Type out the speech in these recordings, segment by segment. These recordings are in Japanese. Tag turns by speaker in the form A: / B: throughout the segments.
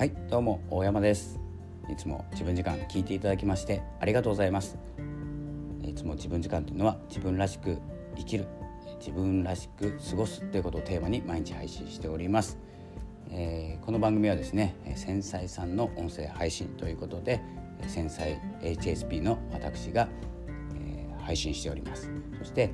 A: はいどうも大山です。いつも自分時間聞いていただきましてありがとうございます。いつも自分時間というのは自分らしく生きる自分らしく過ごすということをテーマに毎日配信しております、えー、この番組はですね繊細さんの音声配信ということで繊細 HSP の私が、えー、配信しております。そして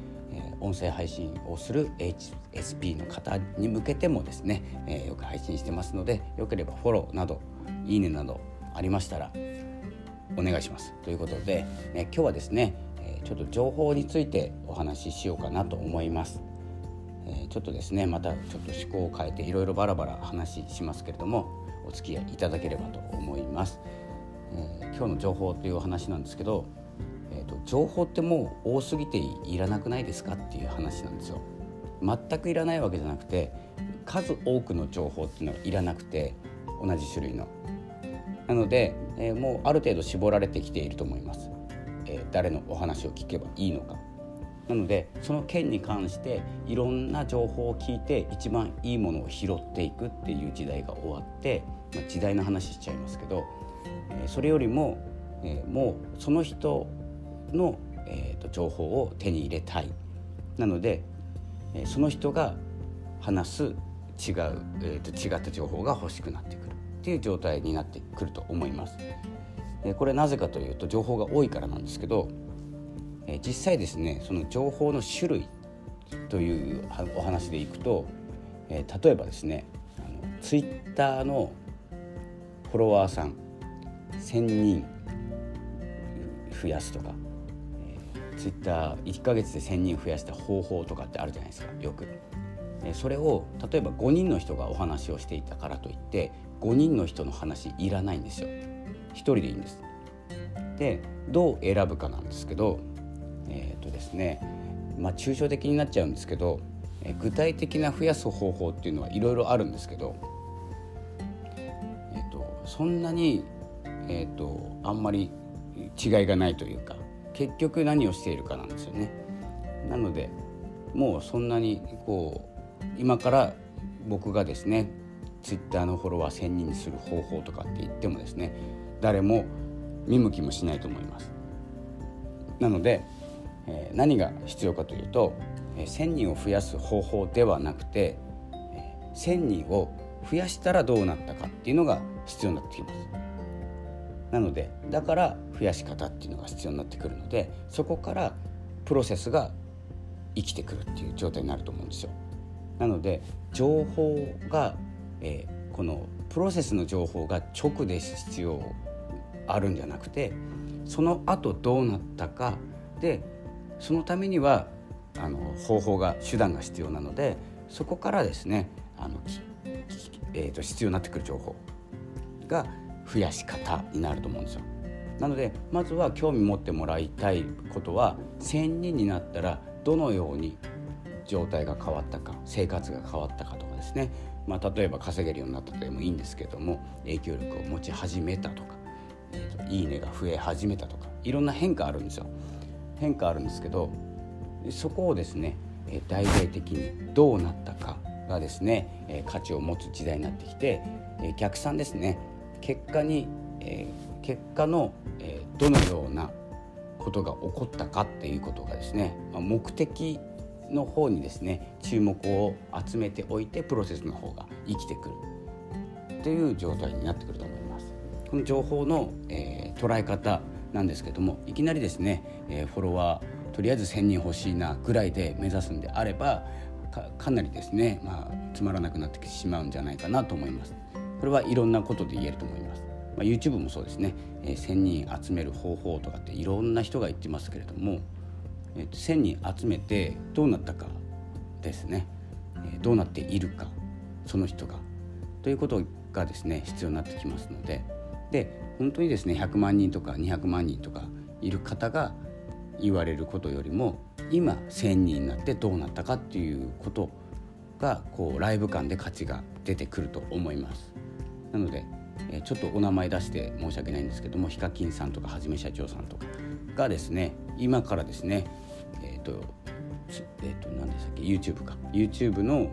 A: 音声配信をする HSP の方に向けてもですね、え、よく配信してますのでよければフォローなどいいねなどありましたらお願いしますということで、ね、今日はですね、ちょっと情報についてお話ししようかなと思います。えちょっとですねまたちょっと思考を変えていろいろバラバラ話しますけれどもお付き合いいただければと思います。え、今日の情報というお話なんですけどと情報ってもう多すぎていらなくないですかっていう話なんですよ。全くいらないわけじゃなくて数多くの情報っていうのはいらなくて同じ種類の。なので、えー、もうある程度絞られてきていると思います。えー、誰のお話を聞けばいいのか。なのでその件に関していろんな情報を聞いて一番いいものを拾っていくっていう時代が終わって、まあ、時代の話しちゃいますけど、えー、それよりも、えー、もうその人の、えーと、情報を手に入れたいなので、えー、その人が話す違う、えーと、違った情報が欲しくなってくるっていう状態になってくると思います。えー、これなぜかというと情報が多いからなんですけど、えー、実際ですねその情報の種類というお話でいくと、えー、例えばですねあのツイッターのフォロワーさん1,000人増やすとかツイッター1ヶ月で1,000人増やした方法とかってあるじゃないですかよく。それを例えば5人の人がお話をしていたからといって5人の人の話いらないんですよ。1人でいいんです。でどう選ぶかなんですけどえっ、ー、とですねまあ抽象的になっちゃうんですけど具体的な増やす方法っていうのはいろいろあるんですけど、えーと、そんなに、えーとあんまり違いがないというか結局何をしているかなんですよね。なのでもうそんなにこう今から僕がですねツイッターのフォロワー1,000人にする方法とかって言ってもですね誰も見向きもしないと思います。なので、えー、何が必要かというと、えー、1,000人を増やす方法ではなくて、えー、1,000人を増やしたらどうなったかっていうのが必要になってきます。なのでだから増やし方っていうのが必要になってくるのでそこからプロセスが生きてくるっていう状態になると思うんですよ。なので情報が、えー、このプロセスの情報が直で必要あるんじゃなくてその後どうなったかでそのためにはあの方法が手段が必要なのでそこからですねあの、えーと必要になってくる情報が増やし方になると思うんですよ。なのでまずは興味持ってもらいたいことは1,000人になったらどのように状態が変わったか生活が変わったかとかですね、まあ、例えば稼げるようになったとでもいいんですけども影響力を持ち始めたとか、えーと、いいねが増え始めたとかいろんな変化あるんですよ。変化あるんですけどそこをですねえ大々的にどうなったかがですねえ価値を持つ時代になってきて逆算ですね結果に、えー、結果の、えー、どのようなことが起こったかっていうことがですね、まあ、目的の方にですね注目を集めておいてプロセスの方が生きてくるという状態になってくると思います。この情報の、えー、捉え方なんですけどもいきなりですね、えー、フォロワーとりあえず1,000人欲しいなぐらいで目指すんであればかなりですね、まあ、つまらなくなってしまうんじゃないかなと思います。これはいろんなことで言えると思います。まあ、YouTube もそうですね、えー、1,000人集める方法とかっていろんな人が言ってますけれども、えー、1,000人集めてどうなったかですね、えー、どうなっているかその人が。ということがですね必要になってきますので。で本当にですね100万人とか200万人とかいる方が言われることよりも今1,000人になってどうなったかっていうことをがこうライブ感で価値が出てくると思います。なので、えちょっとお名前出して申し訳ないんですけどもヒカキンさんとかはじめ社長さんとかがですね今からですねえっ、ー、とえっ、ー、と何でしたっけ YouTube か YouTube の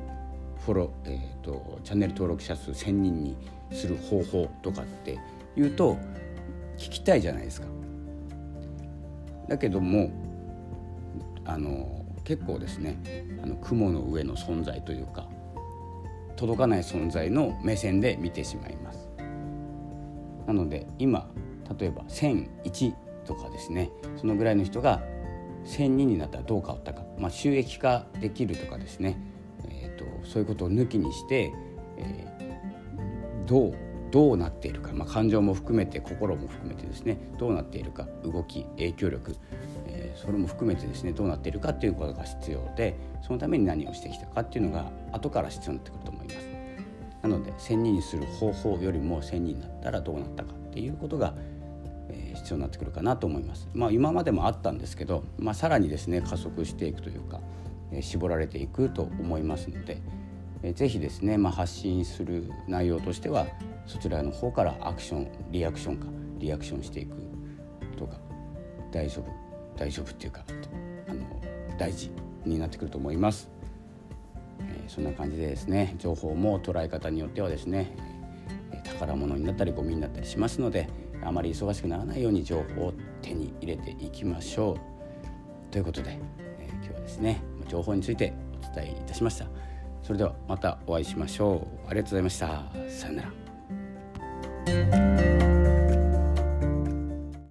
A: フォロー、えーと、チャンネル登録者数1,000人にする方法とかって言うと聞きたいじゃないですか。だけどもあの結構ですねあの雲の上の存在というか届かない存在の目線で見てしまいます。なので今例えば1001とかですねそのぐらいの人が1002になったらどう変わったか、まあ、収益化できるとかですね、えーと、そういうことを抜きにして、えー、どうどうなっているか、まあ、感情も含めて心も含めてですねどうなっているか動き影響力、えー、それも含めてですねどうなっているかっていうことが必要でそのために何をしてきたかっていうのが後から必要になってくると思います。なので1000人にする方法よりも1000人になったらどうなったかっていうことが、え、必要になってくるかなと思います。まあ、今までもあったんですけど、まあ、さらにですね加速していくというか、え、絞られていくと思いますので、ぜひですね、まあ、発信する内容としてはそちらの方からアクションリアクションかリアクションしていくとか大丈夫大丈夫っていうかあの大事になってくると思います。えー、そんな感じでですね情報も捉え方によってはですね宝物になったりゴミになったりしますのであまり忙しくならないように情報を手に入れていきましょうということで、えー、今日はですね情報についてお伝えいたしましたそれではまたお会いしましょう。ありがとうございました。さようなら。